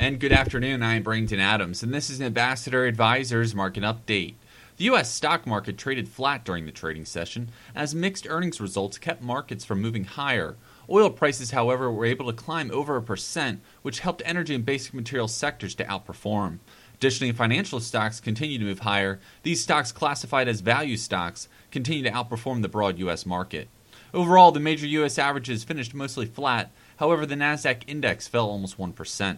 And good afternoon, I'm Brandon Adams, and this is an Ambassador Advisors Market Update. The U.S. stock market traded flat during the trading session as mixed earnings results kept markets from moving higher. Oil prices, however, were able to climb over a percent, which helped energy and basic materials sectors to outperform. Additionally, financial stocks continue to move higher. These stocks, classified as value stocks, continue to outperform the broad U.S. market. Overall, the major U.S. averages finished mostly flat. However, the Nasdaq index fell almost 1%.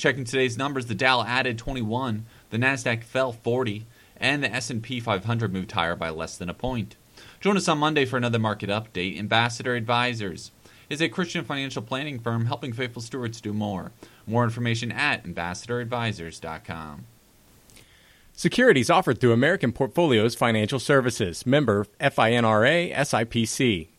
Checking today's numbers, the Dow added 21, the Nasdaq fell 40, and the S&P 500 moved higher by less than a point. Join us on Monday for another market update. Ambassador Advisors is a Christian financial planning firm helping faithful stewards do more. More information at ambassadoradvisors.com. Securities offered through American Portfolios Financial Services, member FINRA SIPC.